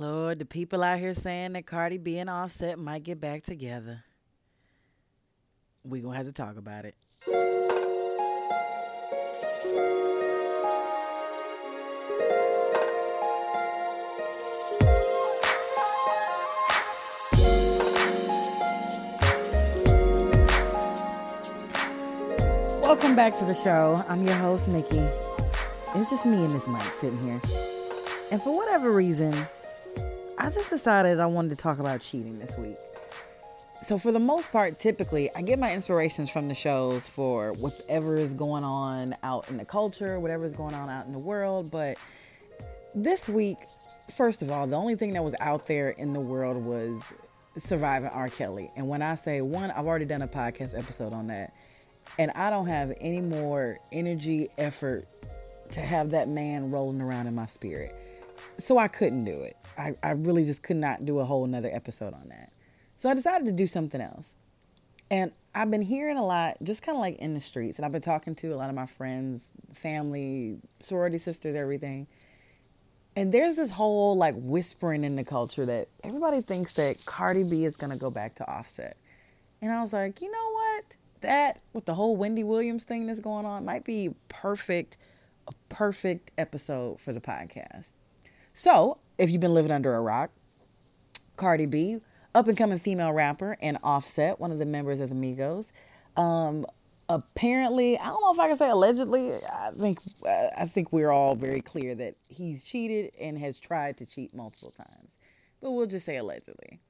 Lord, the people out here saying that Cardi B and Offset might get back together. We're going to have to talk about it. Welcome back to the show. I'm your host, Mickey. It's just me and this mic sitting here. And for whatever reason, I just decided I wanted to talk about cheating this week. So, for the most part, typically, I get my inspirations from the shows for whatever is going on out in the culture, whatever is going on out in the world. But this week, first of all, the only thing that was out there in the world was surviving R. Kelly. And when I say one, I've already done a podcast episode on that. And I don't have any more energy, effort to have that man rolling around in my spirit. So I couldn't do it. I, I really just could not do a whole nother episode on that. So I decided to do something else. And I've been hearing a lot, just kind of like in the streets, and I've been talking to a lot of my friends, family, sorority sisters, everything. And there's this whole like whispering in the culture that everybody thinks that Cardi B is gonna go back to Offset. And I was like, you know what? That with the whole Wendy Williams thing that's going on might be perfect, a perfect episode for the podcast. So, if you've been living under a rock, Cardi B, up and coming female rapper, and Offset, one of the members of the Migos, um, apparently, I don't know if I can say allegedly. I think I think we're all very clear that he's cheated and has tried to cheat multiple times, but we'll just say allegedly.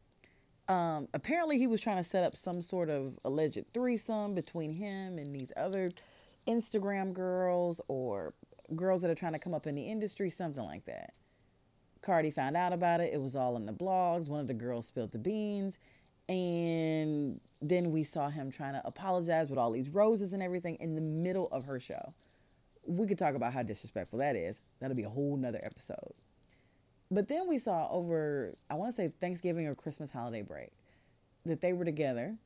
Um, apparently, he was trying to set up some sort of alleged threesome between him and these other Instagram girls or girls that are trying to come up in the industry, something like that. Cardi found out about it. It was all in the blogs. One of the girls spilled the beans. And then we saw him trying to apologize with all these roses and everything in the middle of her show. We could talk about how disrespectful that is. That'll be a whole nother episode. But then we saw over, I want to say Thanksgiving or Christmas holiday break, that they were together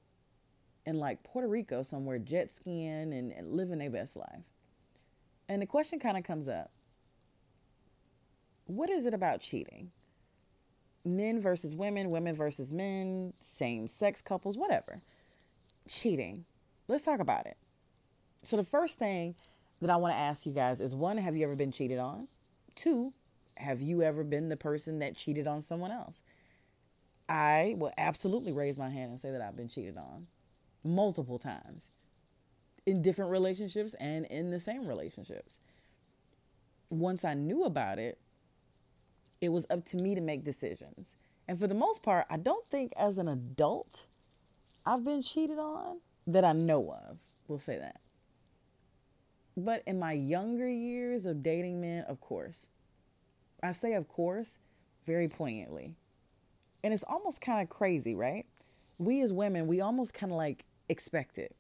in like Puerto Rico somewhere, jet skiing and, and living their best life. And the question kind of comes up what is it about cheating? Men versus women, women versus men, same sex couples, whatever. Cheating. Let's talk about it. So, the first thing that I want to ask you guys is one, have you ever been cheated on? Two, have you ever been the person that cheated on someone else? I will absolutely raise my hand and say that I've been cheated on multiple times in different relationships and in the same relationships. Once I knew about it, it was up to me to make decisions. And for the most part, I don't think as an adult I've been cheated on that I know of. We'll say that. But in my younger years of dating men, of course. I say of course very poignantly. And it's almost kind of crazy, right? We as women, we almost kind of like expect it.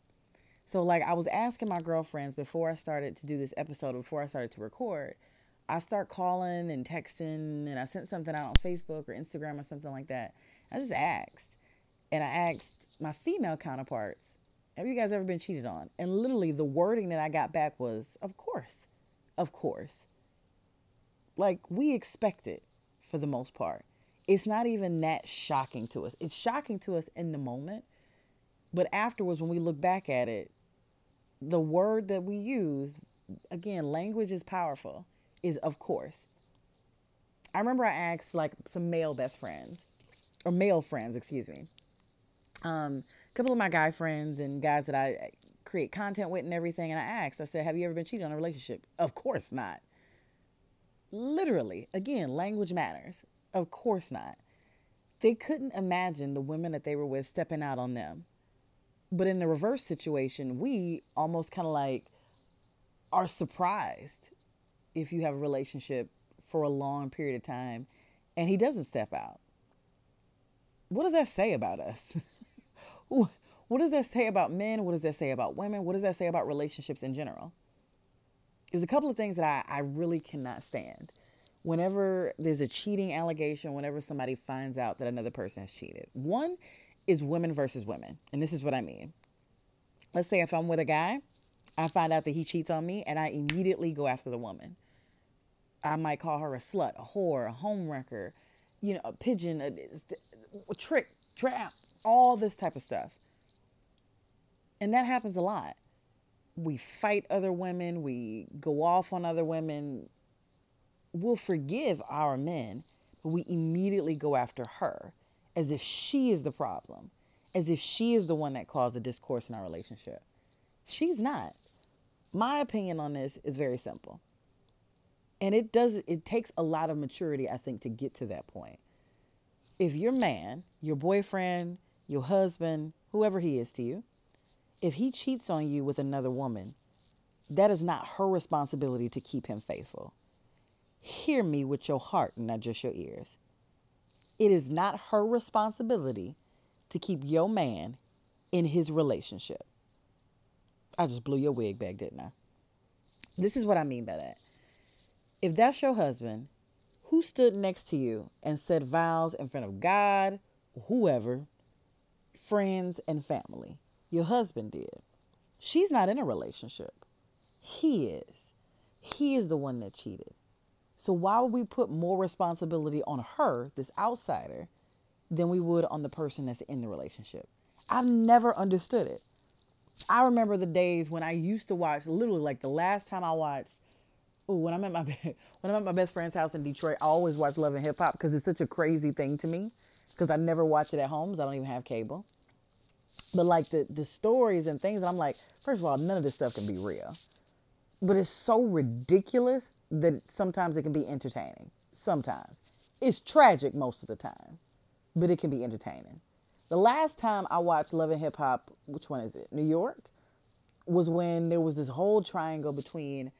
So like I was asking my girlfriends before I started to do this episode, before I started to record, I start calling and texting, and I sent something out on Facebook or Instagram or something like that. I just asked, and I asked my female counterparts, "Have you guys ever been cheated on?" And literally, the wording that I got back was, "Of course, of course." Like we expect it for the most part. It's not even that shocking to us. It's shocking to us in the moment, but afterwards, when we look back at it, the word that we use, again, language is powerful is of course. I remember I asked like some male best friends or male friends, excuse me. Um, a couple of my guy friends and guys that I create content with and everything. And I asked, I said, have you ever been cheated on a relationship? Of course not. Literally, again, language matters. Of course not. They couldn't imagine the women that they were with stepping out on them. But in the reverse situation, we almost kind of like are surprised if you have a relationship for a long period of time and he doesn't step out. What does that say about us? what does that say about men? What does that say about women? What does that say about relationships in general? There's a couple of things that I, I really cannot stand. Whenever there's a cheating allegation, whenever somebody finds out that another person has cheated, one is women versus women. And this is what I mean. Let's say if I'm with a guy, I find out that he cheats on me and I immediately go after the woman. I might call her a slut, a whore, a homewrecker, you know, a pigeon, a, a trick, trap, all this type of stuff. And that happens a lot. We fight other women, we go off on other women. We'll forgive our men, but we immediately go after her as if she is the problem, as if she is the one that caused the discourse in our relationship. She's not. My opinion on this is very simple. And it does it takes a lot of maturity I think to get to that point. If your man, your boyfriend, your husband, whoever he is to you, if he cheats on you with another woman, that is not her responsibility to keep him faithful. Hear me with your heart, not just your ears. It is not her responsibility to keep your man in his relationship. I just blew your wig back, didn't I? This is what I mean by that. If that's your husband, who stood next to you and said vows in front of God, whoever, friends, and family? Your husband did. She's not in a relationship. He is. He is the one that cheated. So why would we put more responsibility on her, this outsider, than we would on the person that's in the relationship? I've never understood it. I remember the days when I used to watch, literally like the last time I watched, ooh, when I'm at my when I'm at my best friend's house in Detroit, I always watch Love and Hip Hop because it's such a crazy thing to me. Because I never watch it at home because I don't even have cable. But like the the stories and things, and I'm like, first of all, none of this stuff can be real. But it's so ridiculous that sometimes it can be entertaining. Sometimes it's tragic most of the time, but it can be entertaining. The last time I watched Love and Hip Hop, which one is it? New York, was when there was this whole triangle between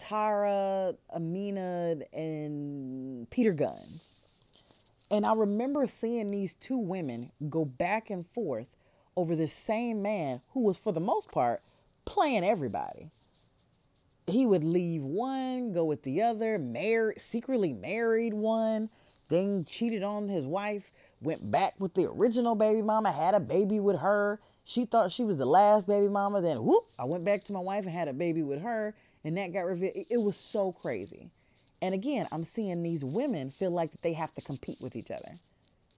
Tara, Amina, and Peter Gunz. And I remember seeing these two women go back and forth over this same man who was, for the most part, playing everybody. He would leave one, go with the other, married, secretly married one, then cheated on his wife, went back with the original baby mama, had a baby with her. She thought she was the last baby mama. Then, whoop, I went back to my wife and had a baby with her, and that got revealed. It was so crazy. And again, I'm seeing these women feel like they have to compete with each other.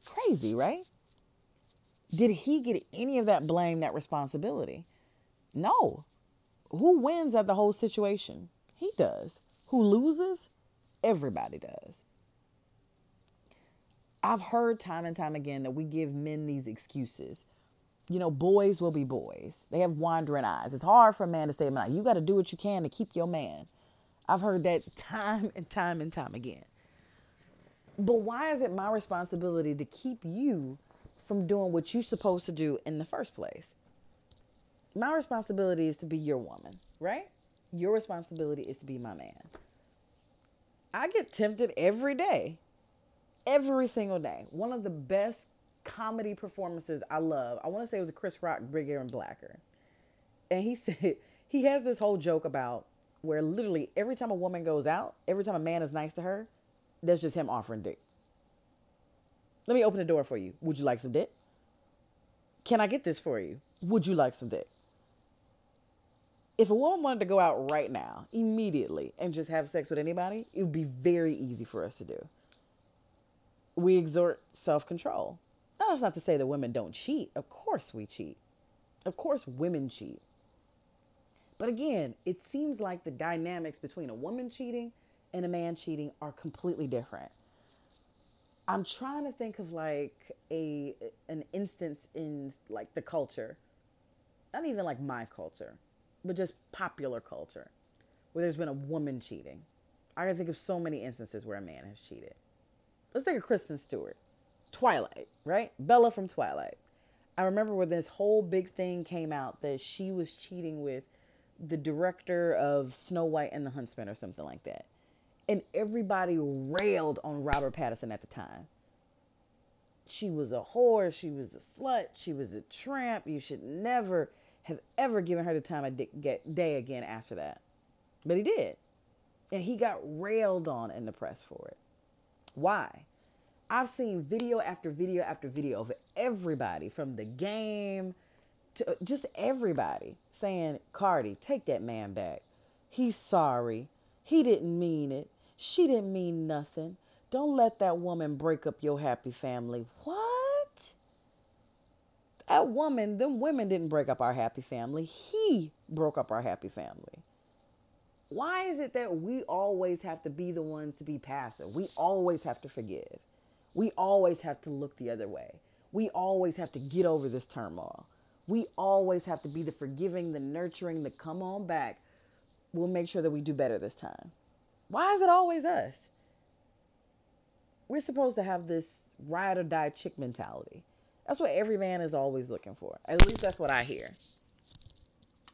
Crazy, right? Did he get any of that blame, that responsibility? No. Who wins at the whole situation? He does. Who loses? Everybody does. I've heard time and time again that we give men these excuses. You know, boys will be boys. They have wandering eyes. It's hard for a man to say, man, you got to do what you can to keep your man. I've heard that time and time and time again. But why is it my responsibility to keep you from doing what you're supposed to do in the first place. My responsibility is to be your woman, right? Your responsibility is to be my man. I get tempted every day, every single day. One of the best comedy performances I love, I want to say it was a Chris Rock, Bigger and Blacker. And he said, he has this whole joke about where literally every time a woman goes out, every time a man is nice to her, that's just him offering dick. Let me open the door for you. Would you like some dick? Can I get this for you? Would you like some dick? If a woman wanted to go out right now, immediately, and just have sex with anybody, it would be very easy for us to do. We exert self control. That's not to say that women don't cheat. Of course we cheat. Of course women cheat. But again, it seems like the dynamics between a woman cheating and a man cheating are completely different. I'm trying to think of like a an instance in like the culture, not even like my culture, but just popular culture, where there's been a woman cheating. I can think of so many instances where a man has cheated. Let's think of Kristen Stewart, Twilight, right? Bella from Twilight. I remember when this whole big thing came out that she was cheating with the director of Snow White and the Huntsman or something like that. And everybody railed on Robert Pattinson at the time. She was a whore. She was a slut. She was a tramp. You should never have ever given her the time of day again after that. But he did. And he got railed on in the press for it. Why? I've seen video after video after video of everybody from the game to uh, just everybody saying, Cardi, take that man back. He's sorry. He didn't mean it. She didn't mean nothing. Don't let that woman break up your happy family. What? That woman, them women didn't break up our happy family. He broke up our happy family. Why is it that we always have to be the ones to be passive? We always have to forgive. We always have to look the other way. We always have to get over this turmoil. We always have to be the forgiving, the nurturing, the come on back. We'll make sure that we do better this time. Why is it always us? We're supposed to have this ride or die chick mentality. That's what every man is always looking for. At least that's what I hear.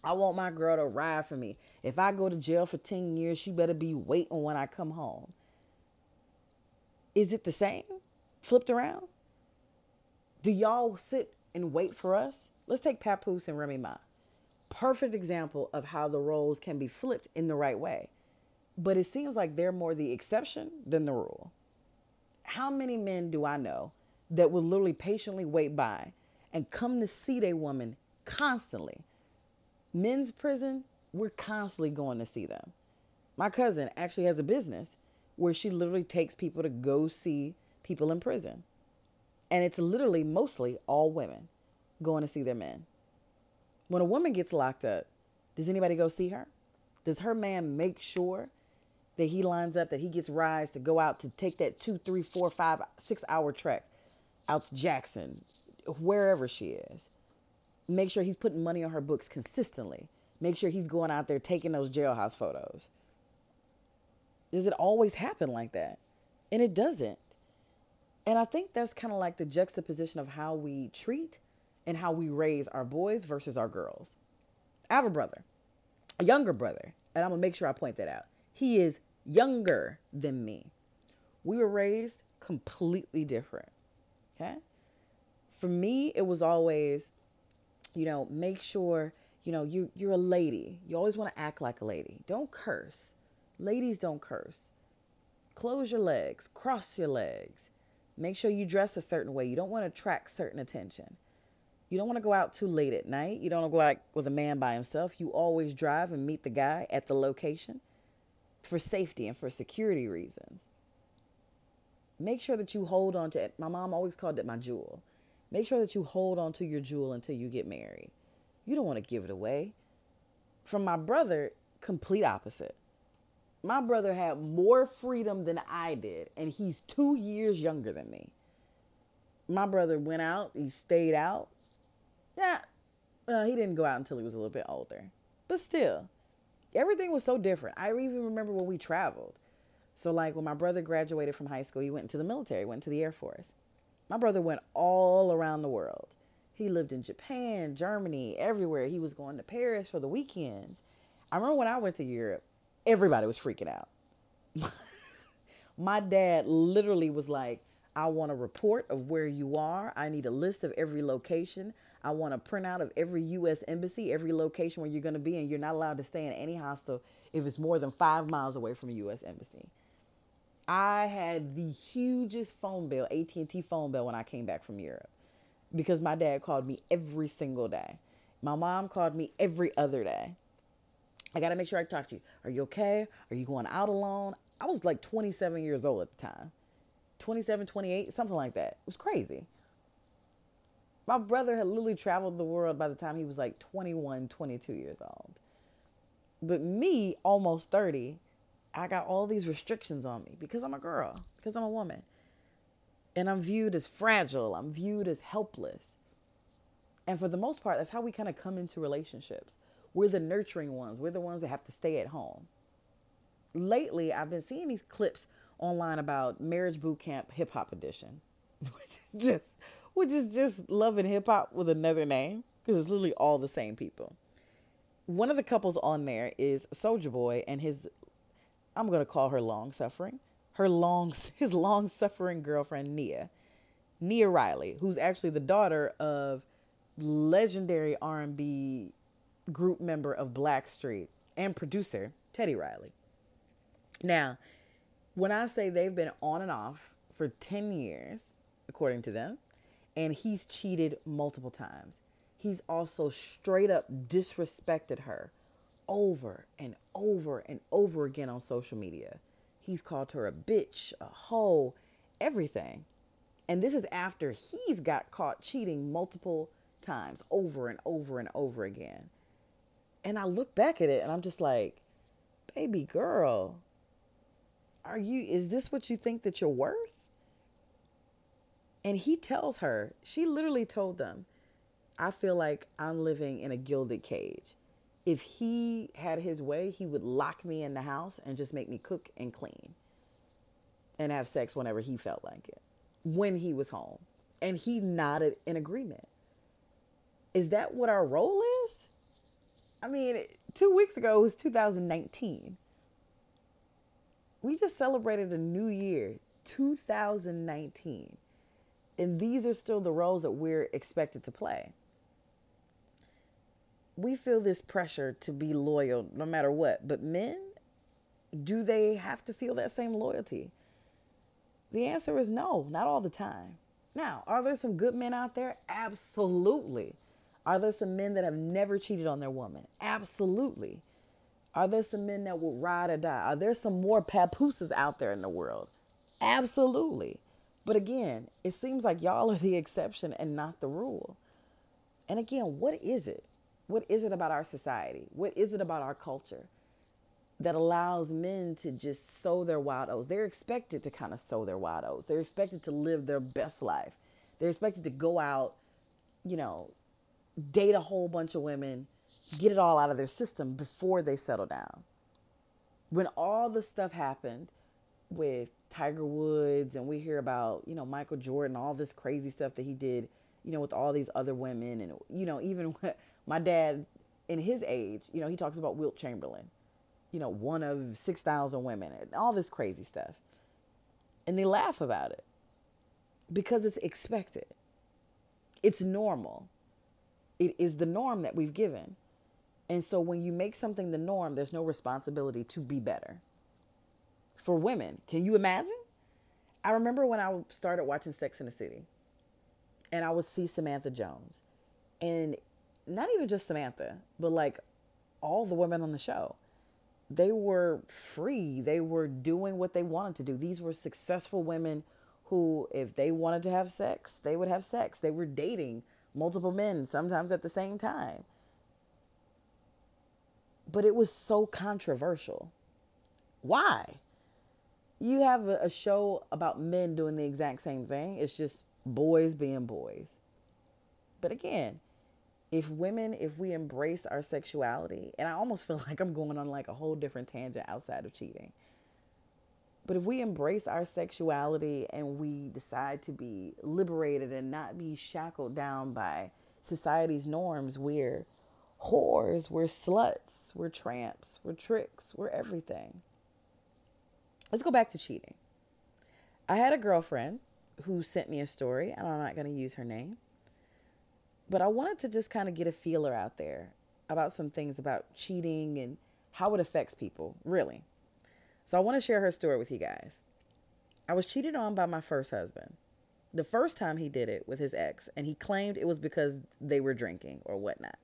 I want my girl to ride for me. If I go to jail for 10 years, she better be waiting when I come home. Is it the same? Flipped around? Do y'all sit and wait for us? Let's take Papoose and Remy Ma. Perfect example of how the roles can be flipped in the right way. But it seems like they're more the exception than the rule. How many men do I know that will literally patiently wait by and come to see their woman constantly? Men's prison, we're constantly going to see them. My cousin actually has a business where she literally takes people to go see people in prison. And it's literally mostly all women going to see their men. When a woman gets locked up, does anybody go see her? Does her man make sure that he lines up, that he gets rides to go out to take that two, three, four, five, six hour trek out to Jackson, wherever she is? Make sure he's putting money on her books consistently. Make sure he's going out there taking those jailhouse photos. Does it always happen like that? And it doesn't. And I think that's kind of like the juxtaposition of how we treat and how we raise our boys versus our girls. I have a brother, a younger brother, and I'm gonna make sure I point that out. He is younger than me. We were raised completely different. Okay? For me, it was always, you know, make sure, you know, you you're a lady. You always want to act like a lady. Don't curse. Ladies don't curse. Close your legs, cross your legs Make sure you dress a certain way. You don't want to attract certain attention. You don't want to go out too late at night. You don't want to go out with a man by himself. You always drive and meet the guy at the location for safety and for security reasons. Make sure that you hold on to it. My mom always called it my jewel. Make sure that you hold on to your jewel until you get married. You don't want to give it away. From my brother, complete opposite my brother had more freedom than I did, and he's two years younger than me. My brother went out, he stayed out. Yeah, well, he didn't go out until he was a little bit older. But still, everything was so different. I even remember when we traveled. So, like when my brother graduated from high school, he went into the military, went to the Air Force. My brother went all around the world. He lived in Japan, Germany, everywhere. He was going to Paris for the weekends. I remember when I went to Europe, everybody was freaking out. My dad literally was like, I want a report of where you are. I need a list of every location. I want a printout of every U.S. embassy, every location where you're going to be, and you're not allowed to stay in any hostel if it's more than five miles away from a U.S. embassy. I had the hugest phone bill, AT&T phone bill, when I came back from Europe, because my dad called me every single day. My mom called me every other day. I got to make sure I talk to you. Are you okay? Are you going out alone? I was like 27 years old at the time. 27, 28, something like that. It was crazy. My brother had literally traveled the world by the time he was like 21, 22 years old. But me, almost 30, I got all these restrictions on me because I'm a girl, because I'm a woman. And I'm viewed as fragile, I'm viewed as helpless. And for the most part, that's how we kind of come into relationships. We're the nurturing ones. We're the ones that have to stay at home. Lately, I've been seeing these clips online about marriage boot camp hip hop edition, which is just which is just Love and Hip Hop with another name because it's literally all the same people. One of the couples on there is Soulja Boy and his I'm gonna call her long suffering, her long his long suffering girlfriend Nia, Nia Riley, who's actually the daughter of legendary R&B group member of Blackstreet and producer Teddy Riley. Now, when I say they've been on and off for 10 years, according to them, and he's cheated multiple times, he's also straight up disrespected her over and over and over again on social media. He's called her a bitch, a hoe, everything. And this is after he's got caught cheating multiple times over and over and over again. And I look back at it and I'm just like, baby girl, are you, is this what you think that you're worth? And he tells her, she literally told them, I feel like I'm living in a gilded cage. If he had his way, he would lock me in the house and just make me cook and clean and have sex whenever he felt like it, when he was home. And he nodded in agreement. Is that what our role is? I mean, two weeks ago was 2019. We just celebrated a new year, 2019. And these are still the roles that we're expected to play. We feel this pressure to be loyal no matter what. But men, do they have to feel that same loyalty? The answer is no, not all the time. Now, are there some good men out there? Absolutely. Are there some men that have never cheated on their woman? Absolutely. Are there some men that will ride or die? Are there some more papooses out there in the world? Absolutely. But again, it seems like y'all are the exception and not the rule. And again, what is it? What is it about our society? What is it about our culture that allows men to just sow their wild oats? They're expected to kind of sow their wild oats. They're expected to live their best life. They're expected to go out, you know, date a whole bunch of women, get it all out of their system before they settle down. When all the stuff happened with Tiger Woods and we hear about, you know, Michael Jordan, all this crazy stuff that he did, you know, with all these other women and you know, even my dad in his age, you know, he talks about Wilt Chamberlain, you know, one of 6,000 women, and all this crazy stuff. And they laugh about it because it's expected. It's normal. It is the norm that we've given. And so when you make something the norm, there's no responsibility to be better for women. Can you imagine? I remember when I started watching Sex in the City and I would see Samantha Jones. And not even just Samantha, but like all the women on the show. They were free. They were doing what they wanted to do. These were successful women who, if they wanted to have sex, they would have sex. They were dating multiple men, sometimes at the same time. But it was so controversial. Why? you have a, show about men doing the exact same thing. It's just boys being boys. But again, if women, if we embrace our sexuality, and I almost feel like I'm going on like a whole different tangent outside of cheating. But if we embrace our sexuality and we decide to be liberated and not be shackled down by society's norms, we're whores, we're sluts, we're tramps, we're tricks, we're everything let's go back to cheating. I had a girlfriend who sent me a story, and I'm not going to use her name, but I wanted to just kind of get a feeler out there about some things about cheating and how it affects people, really. So I want to share her story with you guys. I was cheated on by my first husband. The first time he did it with his ex, and he claimed it was because they were drinking or whatnot.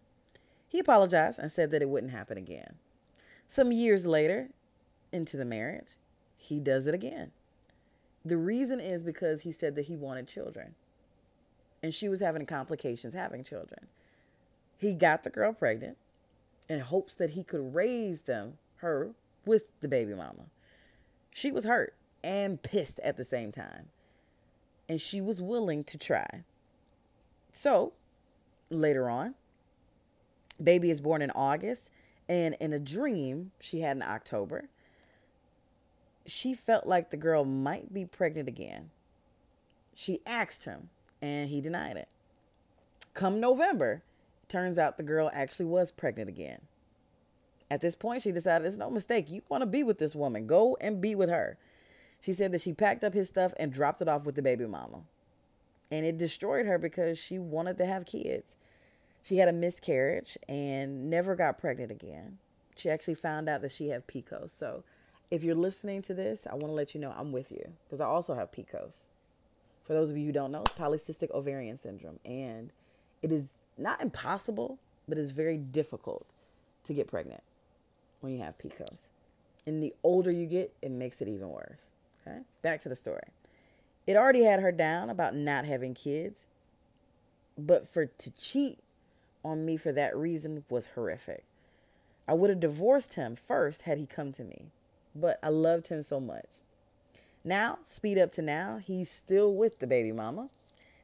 He apologized and said that it wouldn't happen again. Some years later, into the marriage, he does it again. The reason is because he said that he wanted children. And she was having complications having children. He got the girl pregnant in hopes that he could raise them, her, with the baby mama. She was hurt and pissed at the same time. And she was willing to try. So, later on, baby is born in August. And in a dream she had in October, she felt like the girl might be pregnant again. She asked him, and he denied it. Come November, turns out the girl actually was pregnant again. At this point, she decided it's no mistake. You want to be with this woman, go and be with her. She said that she packed up his stuff and dropped it off with the baby mama. And it destroyed her because she wanted to have kids. She had a miscarriage and never got pregnant again. She actually found out that she had PCOS. So if you're listening to this, I want to let you know I'm with you because I also have PCOS. For those of you who don't know, it's polycystic ovarian syndrome. And it is not impossible, but it's very difficult to get pregnant when you have PCOS. And the older you get, it makes it even worse. Okay? Back to the story. It already had her down about not having kids, but for to cheat on me for that reason was horrific. I would have divorced him first had he come to me, but I loved him so much. Now, speed up to now, he's still with the baby mama.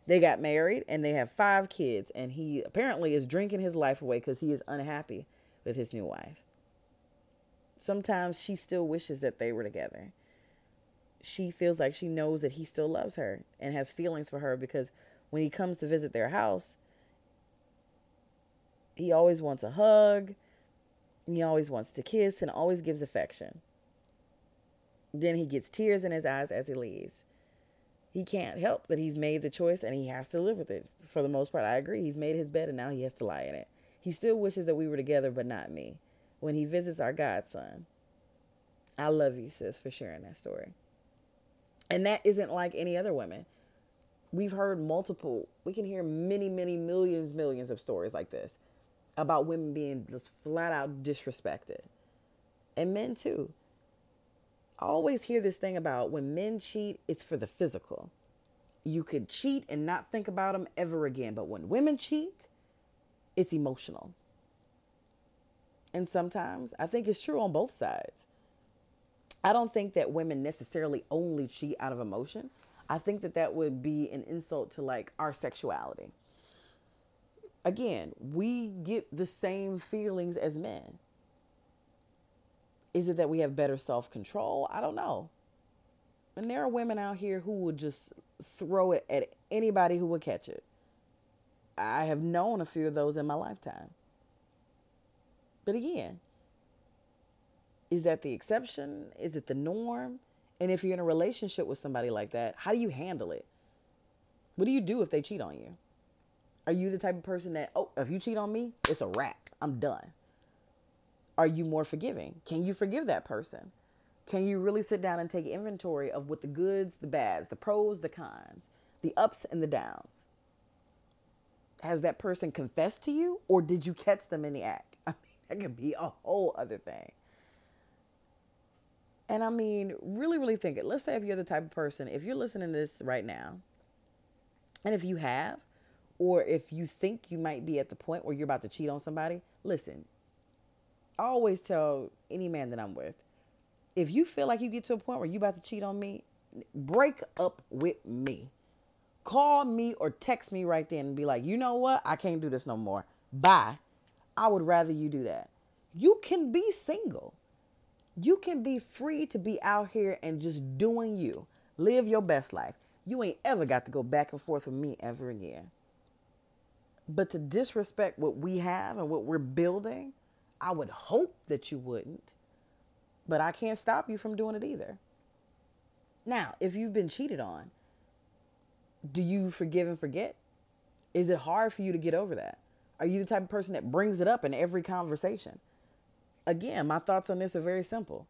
They got married and they have five kids, and he apparently is drinking his life away because he is unhappy with his new wife. Sometimes she still wishes that they were together. She feels like she knows that he still loves her and has feelings for her because when he comes to visit their house, he always wants a hug, he always wants to kiss, and always gives affection. Then he gets tears in his eyes as he leaves. He can't help that he's made the choice and he has to live with it for the most part. I agree. He's made his bed and now he has to lie in it. He still wishes that we were together, but not me. When he visits our godson, I love you, sis, for sharing that story. And that isn't like any other women. We've heard multiple, we can hear many, many millions, millions of stories like this about women being just flat out disrespected. And men too. I always hear this thing about when men cheat, it's for the physical. You could cheat and not think about them ever again. But when women cheat, it's emotional. And sometimes I think it's true on both sides. I don't think that women necessarily only cheat out of emotion. I think that that would be an insult to like our sexuality. Again, we get the same feelings as men. Is it that we have better self control? I don't know. And there are women out here who would just throw it at anybody who would catch it. I have known a few of those in my lifetime. But again, is that the exception? Is it the norm? And if you're in a relationship with somebody like that, how do you handle it? What do you do if they cheat on you? Are you the type of person that, oh, if you cheat on me, it's a wrap. I'm done. Are you more forgiving? Can you forgive that person? Can you really sit down and take inventory of what the goods, the bads, the pros, the cons, the ups and the downs? Has that person confessed to you or did you catch them in the act? That could be a whole other thing. And I mean, really, really think it. Let's say if you're the type of person, if you're listening to this right now, and if you have, or if you think you might be at the point where you're about to cheat on somebody, listen, I always tell any man that I'm with, if you feel like you get to a point where you're about to cheat on me, break up with me. Call me or text me right then and be like, you know what? I can't do this no more. Bye. I would rather you do that. You can be single. You can be free to be out here and just doing you. Live your best life. You ain't ever got to go back and forth with me ever again. But to disrespect what we have and what we're building, I would hope that you wouldn't, but I can't stop you from doing it either. Now, if you've been cheated on, do you forgive and forget? Is it hard for you to get over that? Are you the type of person that brings it up in every conversation? Again, my thoughts on this are very simple.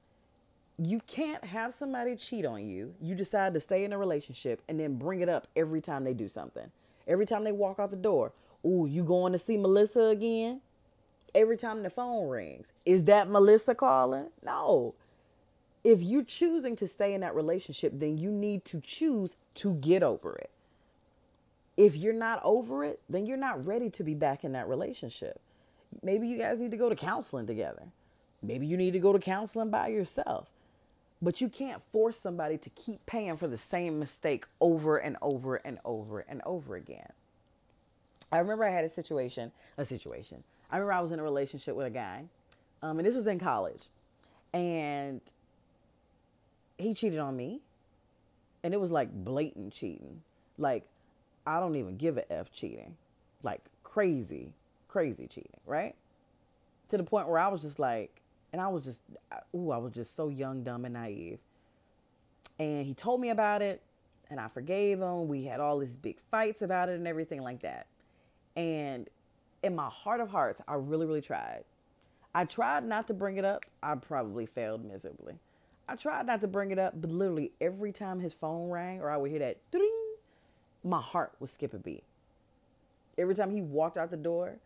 You can't have somebody cheat on you. You decide to stay in a relationship and then bring it up every time they do something. Every time they walk out the door. Ooh, you going to see Melissa again? every time the phone rings. Is that Melissa calling? No. If you're choosing to stay in that relationship, then you need to choose to get over it. If you're not over it, then you're not ready to be back in that relationship. Maybe you guys need to go to counseling together. Maybe you need to go to counseling by yourself. But you can't force somebody to keep paying for the same mistake over and over and over and over again. I remember I had a situation, a situation, I remember I was in a relationship with a guy, um, and this was in college, and he cheated on me, and it was like blatant cheating. Like, I don't even give a F cheating. Like, crazy, crazy cheating, right? To the point where I was just like, and I was just, ooh, I was just so young, dumb, and naive. And he told me about it, and I forgave him. We had all these big fights about it and everything like that. And in my heart of hearts, I really, really tried. I tried not to bring it up. I probably failed miserably. I tried not to bring it up, but literally every time his phone rang or I would hear that ding, my heart would skip a beat. Every time he walked out the door,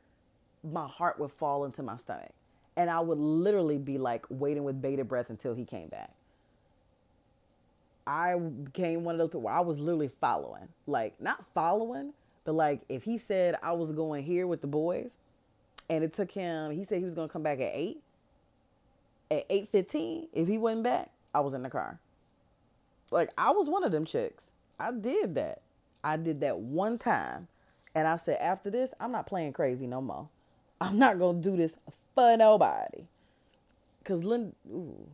my heart would fall into my stomach. And I would literally be like waiting with bated breath until he came back. I became one of those people where I was literally following. Like, not following, but like if he said I was going here with the boys and it took him, he said he was going to come back at 8. At 8.15, if he wasn't back, I was in the car. Like, I was one of them chicks. I did that. I did that one time. And I said, after this, I'm not playing crazy no more. I'm not going to do this for nobody. Because Linda, ooh,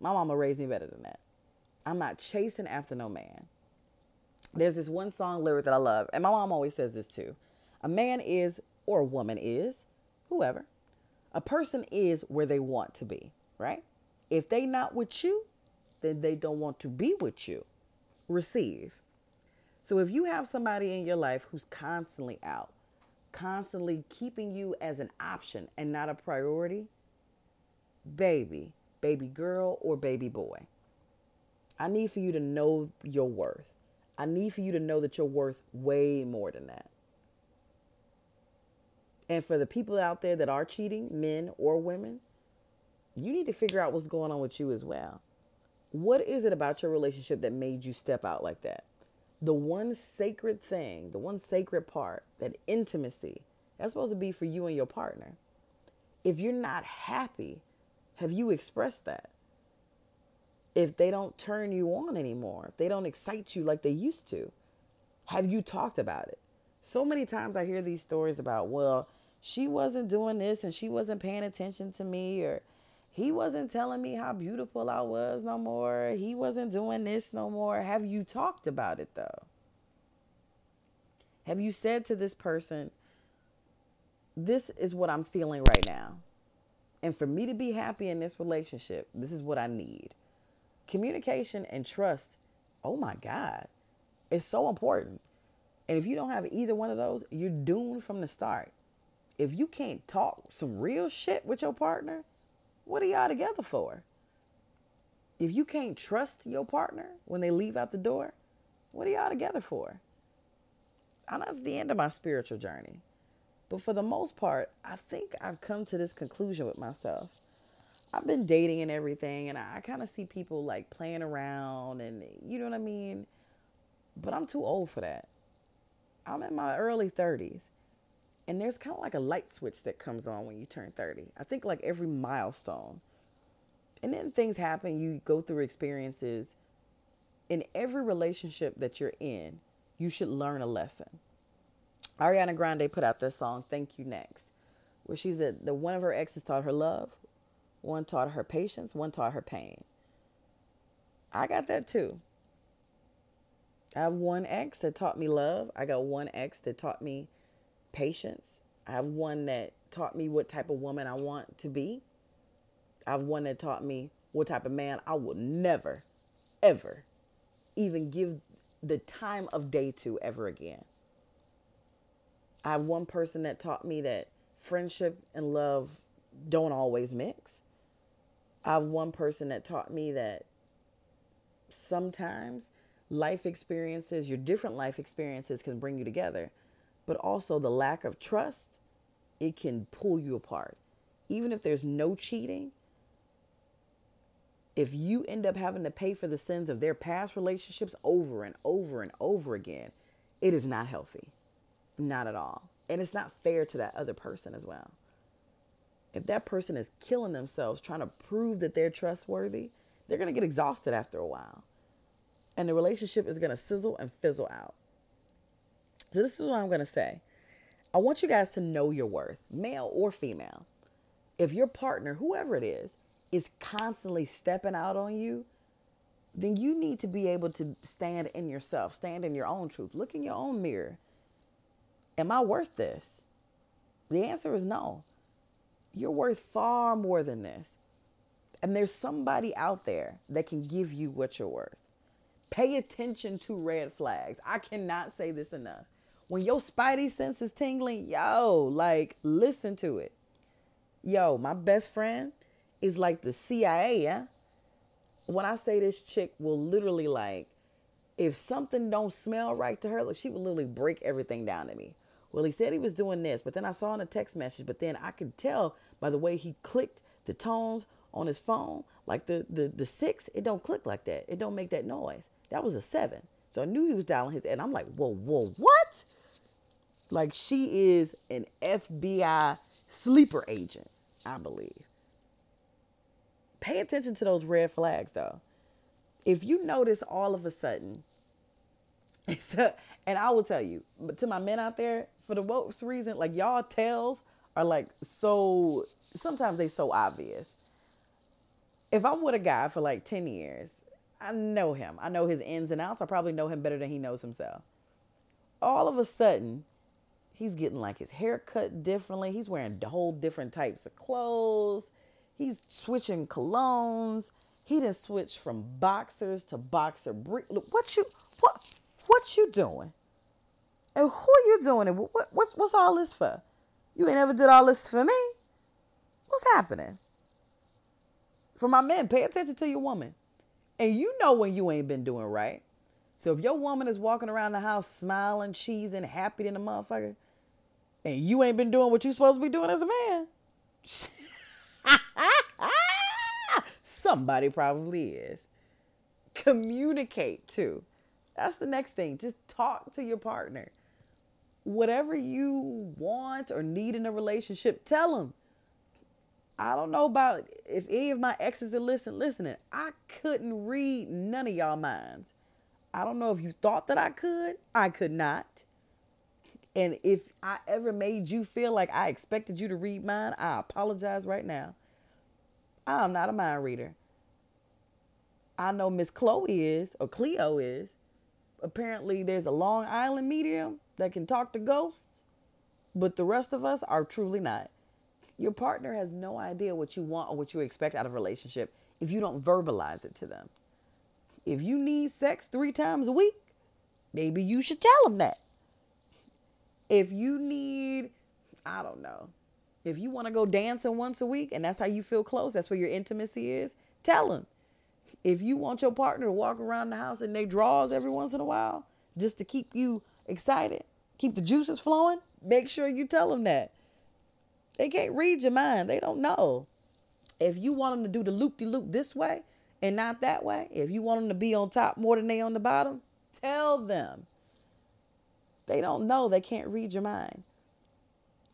my mama raised me better than that. I'm not chasing after no man. There's this one song lyric that I love, and my mom always says this too. A man is, or a woman is, whoever. A person is where they want to be, right? If they not with you, then they don't want to be with you. Receive. So if you have somebody in your life who's constantly out, constantly keeping you as an option and not a priority, baby, baby girl, or baby boy, I need for you to know your worth. I need for you to know that you're worth way more than that. And for the people out there that are cheating, men or women, you need to figure out what's going on with you as well. What is it about your relationship that made you step out like that? The one sacred thing, the one sacred part, that intimacy, that's supposed to be for you and your partner. If you're not happy, have you expressed that? If they don't turn you on anymore, if they don't excite you like they used to, have you talked about it? So many times I hear these stories about, well, she wasn't doing this and she wasn't paying attention to me, or he wasn't telling me how beautiful I was no more. He wasn't doing this no more. Have you talked about it though? Have you said to this person, this is what I'm feeling right now? And for me to be happy in this relationship, this is what I need. Communication and trust, oh my God, it's so important. And if you don't have either one of those, you're doomed from the start. If you can't talk some real shit with your partner, what are y'all together for? If you can't trust your partner when they leave out the door, what are y'all together for? I know it's the end of my spiritual journey. But for the most part, I think I've come to this conclusion with myself. I've been dating and everything, and I kind of see people like playing around, and you know what I mean? But I'm too old for that. I'm in my early 30s. And there's kind of like a light switch that comes on when you turn 30. I think like every milestone. And then things happen, you go through experiences. In every relationship that you're in, you should learn a lesson. Ariana Grande put out this song, Thank You Next, where she said that one of her exes taught her love, one taught her patience, one taught her pain. I got that too. I have one ex that taught me love. I got one ex that taught me patience. I have one that taught me what type of woman I want to be. I have one that taught me what type of man I will never, ever even give the time of day to ever again. I have one person that taught me that friendship and love don't always mix. I have one person that taught me that sometimes life experiences, your different life experiences can bring you together but also the lack of trust, it can pull you apart. Even if there's no cheating, if you end up having to pay for the sins of their past relationships over and over and over again, it is not healthy. Not at all. And it's not fair to that other person as well. If that person is killing themselves trying to prove that they're trustworthy, they're going to get exhausted after a while. And the relationship is going to sizzle and fizzle out. So this is what I'm going to say. I want you guys to know your worth, male or female. If your partner, whoever it is, is constantly stepping out on you, then you need to be able to stand in yourself, stand in your own truth, look in your own mirror. Am I worth this? The answer is no. You're worth far more than this. And there's somebody out there that can give you what you're worth. Pay attention to red flags. I cannot say this enough when your spidey sense is tingling, yo, like listen to it. Yo, my best friend is like the CIA, yeah? When I say this chick will literally like if something don't smell right to her, like she will literally break everything down to me. Well, he said he was doing this, but then I saw in a text message, but then I could tell by the way he clicked the tones on his phone, like the the the six, it don't click like that. It don't make that noise. That was a seven. So I knew he was dialing his and I'm like, whoa, whoa, what? Like she is an FBI sleeper agent, I believe. Pay attention to those red flags though. If you notice all of a sudden, a, and I will tell you, but to my men out there, for the most reason, like y'all tells are like so sometimes they so obvious. If I'm with a guy for like 10 years, I know him. I know his ins and outs. I probably know him better than he knows himself. All of a sudden, he's getting like his hair cut differently. He's wearing whole different types of clothes. He's switching colognes. He didn't switch from boxers to boxer brief. What you what what you doing? And who are you doing it? What, what what's all this for? You ain't ever did all this for me. What's happening? For my men, pay attention to your woman. And you know when you ain't been doing right. So if your woman is walking around the house smiling, cheesing, happy than a motherfucker, and you ain't been doing what you supposed to be doing as a man, somebody probably is. Communicate too. That's the next thing. Just talk to your partner. Whatever you want or need in a relationship, tell them. I don't know about if any of my exes are listening. Listening, I couldn't read none of y'all minds. I don't know if you thought that I could. I could not. And if I ever made you feel like I expected you to read mine, I apologize right now. I'm not a mind reader. I know Miss Chloe is, or Cleo is. Apparently, there's a Long Island medium that can talk to ghosts, but the rest of us are truly not. Your partner has no idea what you want or what you expect out of a relationship if you don't verbalize it to them. If you need sex three times a week, maybe you should tell them that. If you need, I don't know, if you want to go dancing once a week and that's how you feel close, that's where your intimacy is, tell them. If you want your partner to walk around the house and they draws every once in a while just to keep you excited, keep the juices flowing, make sure you tell them that. They can't read your mind. They don't know. If you want them to do the loop de loop this way and not that way, if you want them to be on top more than they on the bottom, tell them. They don't know. They can't read your mind.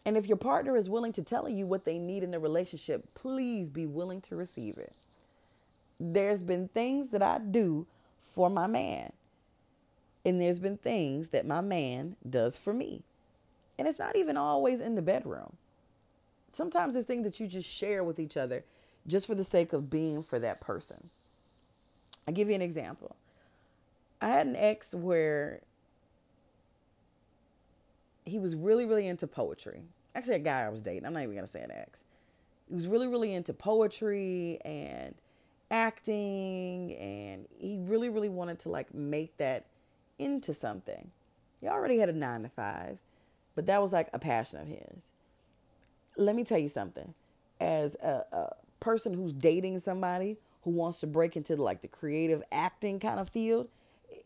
And if your partner is willing to tell you what they need in a relationship, please be willing to receive it. There's been things that I do for my man, and there's been things that my man does for me. And it's not even always in the bedroom sometimes there's things that you just share with each other just for the sake of being for that person. I'll give you an example. I had an ex where he was really, really into poetry. Actually, a guy I was dating. I'm not even going to say an ex. He was really, really into poetry and acting, and he really, really wanted to like make that into something. He already had a nine to five, but that was like a passion of his let me tell you something. As a, a person who's dating somebody who wants to break into like the creative acting kind of field,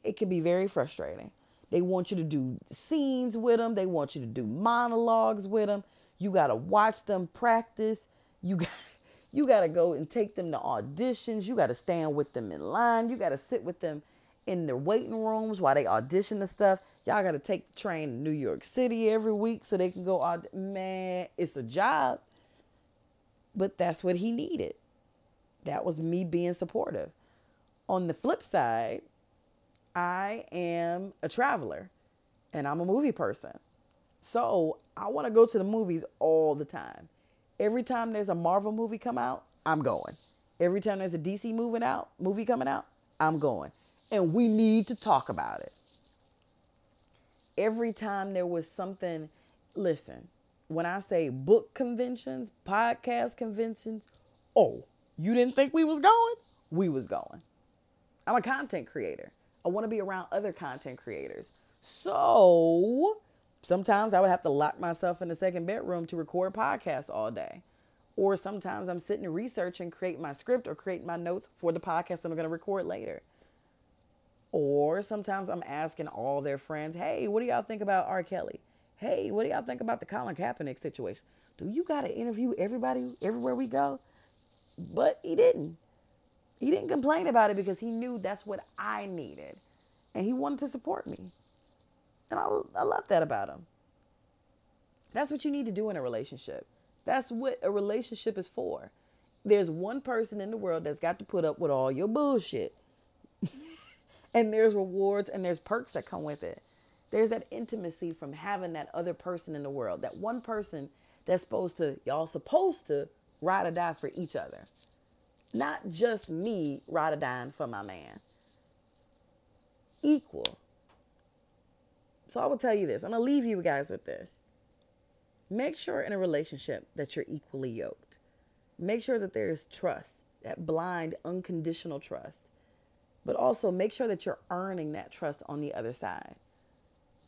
it can be very frustrating. They want you to do scenes with them. They want you to do monologues with them. You got to watch them practice. You got you got to go and take them to auditions. You got to stand with them in line. You got to sit with them in their waiting rooms while they audition and stuff. Y'all got to take the train to New York City every week so they can go aud- man, it's a job. But that's what he needed. That was me being supportive. On the flip side, I am a traveler and I'm a movie person. So, I want to go to the movies all the time. Every time there's a Marvel movie come out, I'm going. Every time there's a DC moving out, movie coming out, I'm going and we need to talk about it. Every time there was something, listen, when I say book conventions, podcast conventions, oh, you didn't think we was going? We was going. I'm a content creator. I want to be around other content creators. So sometimes I would have to lock myself in the second bedroom to record podcasts all day. Or sometimes I'm sitting and researching, create my script or create my notes for the podcast that I'm going to record later. Or sometimes I'm asking all their friends, hey, what do y'all think about R. Kelly? Hey, what do y'all think about the Colin Kaepernick situation? Do you got to interview everybody everywhere we go? But he didn't. He didn't complain about it because he knew that's what I needed. And he wanted to support me. And I, I love that about him. That's what you need to do in a relationship. That's what a relationship is for. There's one person in the world that's got to put up with all your bullshit. and there's rewards and there's perks that come with it. There's that intimacy from having that other person in the world, that one person that's supposed to, y'all supposed to ride or die for each other. Not just me ride or dying for my man. Equal. So I will tell you this. I'm going to leave you guys with this. Make sure in a relationship that you're equally yoked. Make sure that there is trust, that blind, unconditional trust. But also make sure that you're earning that trust on the other side.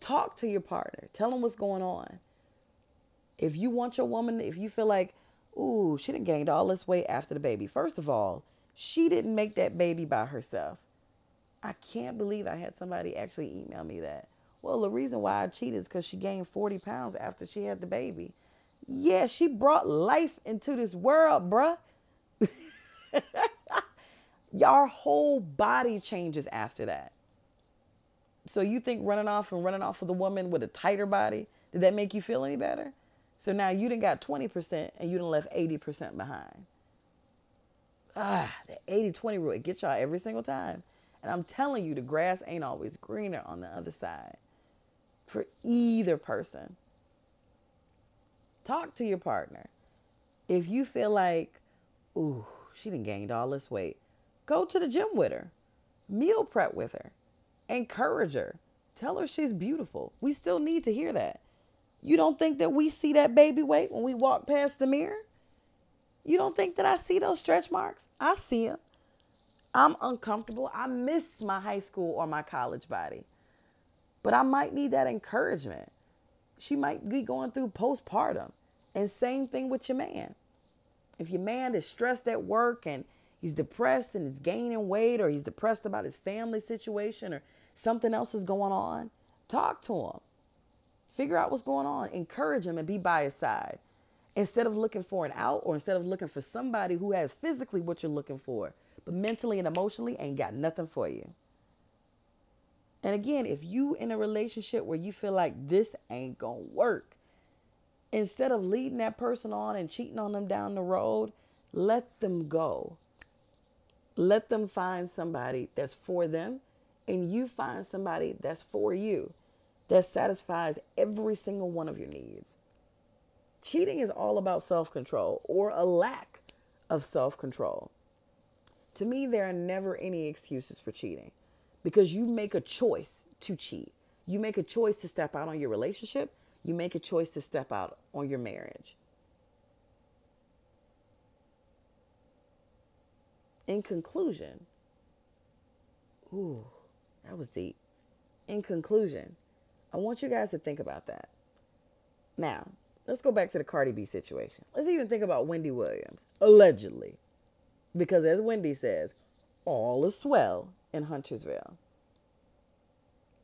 Talk to your partner. Tell them what's going on. If you want your woman, if you feel like, ooh, she done gained all this weight after the baby. First of all, she didn't make that baby by herself. I can't believe I had somebody actually email me that. Well, the reason why I cheated is because she gained 40 pounds after she had the baby. Yeah, she brought life into this world, bruh. Your whole body changes after that. So you think running off and running off with a woman with a tighter body, did that make you feel any better? So now you didn't got 20% and you didn't left 80% behind. Ah, the 80-20 rule, it gets y'all every single time. And I'm telling you, the grass ain't always greener on the other side for either person. Talk to your partner. If you feel like, ooh, she done gained all this weight, go to the gym with her, meal prep with her, encourage her, tell her she's beautiful. We still need to hear that. You don't think that we see that baby weight when we walk past the mirror? You don't think that I see those stretch marks? I see them. I'm uncomfortable. I miss my high school or my college body. But I might need that encouragement. She might be going through postpartum. And same thing with your man. If your man is stressed at work and he's depressed and he's gaining weight or he's depressed about his family situation or something else is going on, talk to him. Figure out what's going on. Encourage him and be by his side. Instead of looking for an out or instead of looking for somebody who has physically what you're looking for, but mentally and emotionally ain't got nothing for you. And again, if you in a relationship where you feel like this ain't gonna work, instead of leading that person on and cheating on them down the road, let them go. Let them find somebody that's for them, and you find somebody that's for you, that satisfies every single one of your needs. Cheating is all about self control or a lack of self control. To me, there are never any excuses for cheating because you make a choice to cheat. You make a choice to step out on your relationship. You make a choice to step out on your marriage. In conclusion, ooh, that was deep. In conclusion, I want you guys to think about that. Now, let's go back to the Cardi B situation. Let's even think about Wendy Williams, allegedly. Because as Wendy says, all is swell in Huntersville.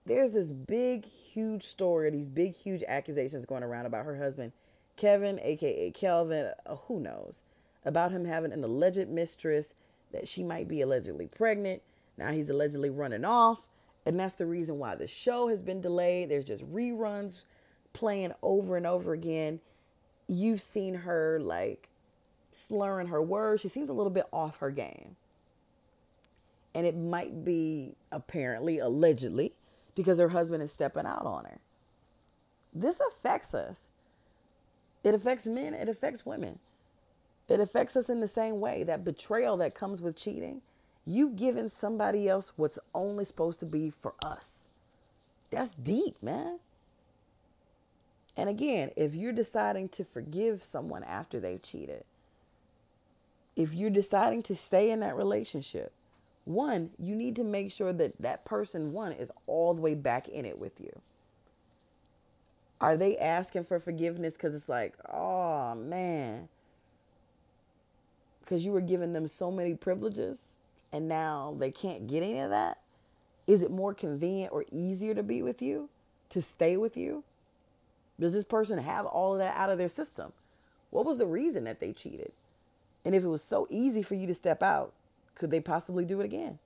There's this big, huge story, these big, huge accusations going around about her husband, Kevin, aka Kelvin, uh, who knows, about him having an alleged mistress, that she might be allegedly pregnant. Now he's allegedly running off. And that's the reason why the show has been delayed. There's just reruns playing over and over again. You've seen her like slurring her words. She seems a little bit off her game and it might be apparently, allegedly, because her husband is stepping out on her. This affects us. It affects men, it affects women. It affects us in the same way. That betrayal that comes with cheating, you giving somebody else what's only supposed to be for us. That's deep, man. And again, if you're deciding to forgive someone after they've cheated, if you're deciding to stay in that relationship, one, you need to make sure that that person, one, is all the way back in it with you. Are they asking for forgiveness because it's like, oh man, because you were giving them so many privileges and now they can't get any of that? Is it more convenient or easier to be with you, to stay with you? Does this person have all of that out of their system? What was the reason that they cheated? And if it was so easy for you to step out, could they possibly do it again?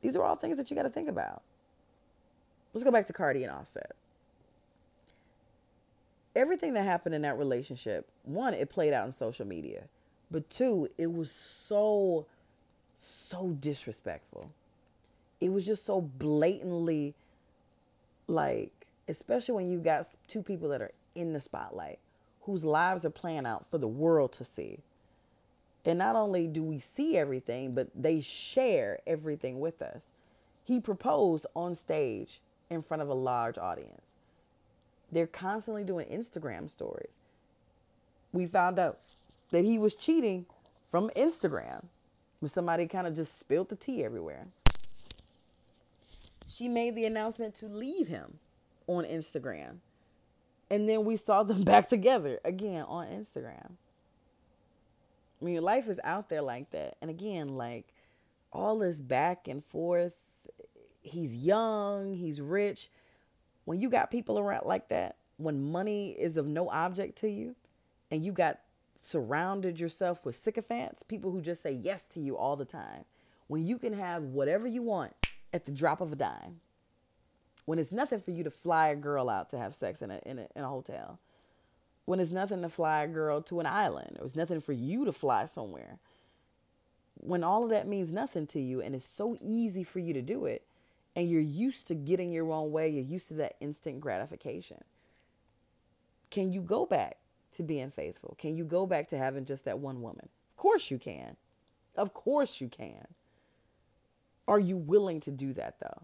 These are all things that you got to think about. Let's go back to Cardi and Offset. Everything that happened in that relationship, one, it played out in social media, but two, it was so, so disrespectful. It was just so blatantly like, especially when you got two people that are in the spotlight whose lives are playing out for the world to see. And not only do we see everything, but they share everything with us. He proposed on stage in front of a large audience. They're constantly doing Instagram stories. We found out that he was cheating from Instagram when somebody kind of just spilled the tea everywhere. She made the announcement to leave him on Instagram. And then we saw them back together again on Instagram. I mean, life is out there like that. And again, like all this back and forth. He's young, he's rich. When you got people around like that, when money is of no object to you, and you got surrounded yourself with sycophants, people who just say yes to you all the time, when you can have whatever you want at the drop of a dime, when it's nothing for you to fly a girl out to have sex in a, in a, in a hotel, when it's nothing to fly a girl to an island, or it's nothing for you to fly somewhere. When all of that means nothing to you and it's so easy for you to do it, and you're used to getting your own way, you're used to that instant gratification. Can you go back to being faithful? Can you go back to having just that one woman? Of course you can. Of course you can. Are you willing to do that though?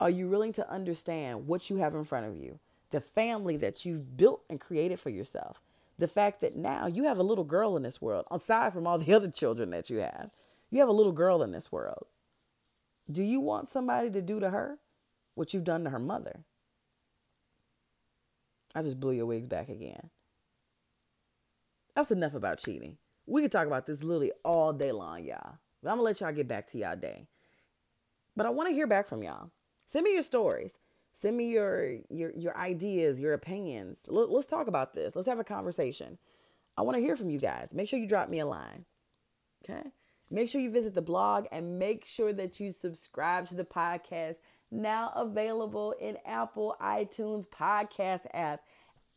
Are you willing to understand what you have in front of you? the family that you've built and created for yourself. The fact that now you have a little girl in this world, aside from all the other children that you have, you have a little girl in this world. Do you want somebody to do to her what you've done to her mother? I just blew your wigs back again. That's enough about cheating. We could talk about this literally all day long, y'all. But I'm gonna let y'all get back to y'all day. But I want to hear back from y'all. Send me your stories. Send me your your your ideas, your opinions. Let, let's talk about this. Let's have a conversation. I want to hear from you guys. Make sure you drop me a line. Okay? Make sure you visit the blog and make sure that you subscribe to the podcast now available in Apple iTunes podcast app,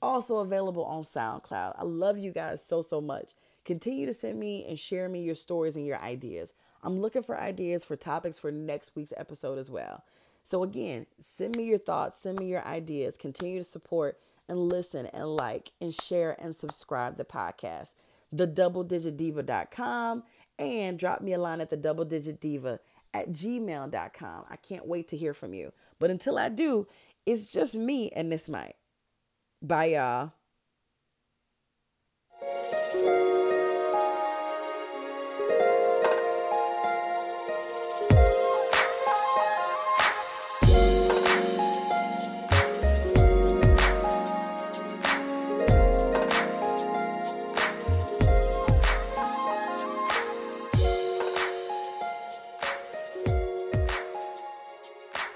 also available on SoundCloud. I love you guys so so much. Continue to send me and share me your stories and your ideas. I'm looking for ideas for topics for next week's episode as well. So, again, send me your thoughts, send me your ideas. Continue to support and listen and like and share and subscribe the podcast. The doubledigitdiva.com and drop me a line at the doubledigitdiva at gmail.com. I can't wait to hear from you. But until I do, it's just me and this mic. Bye, y'all. Uh,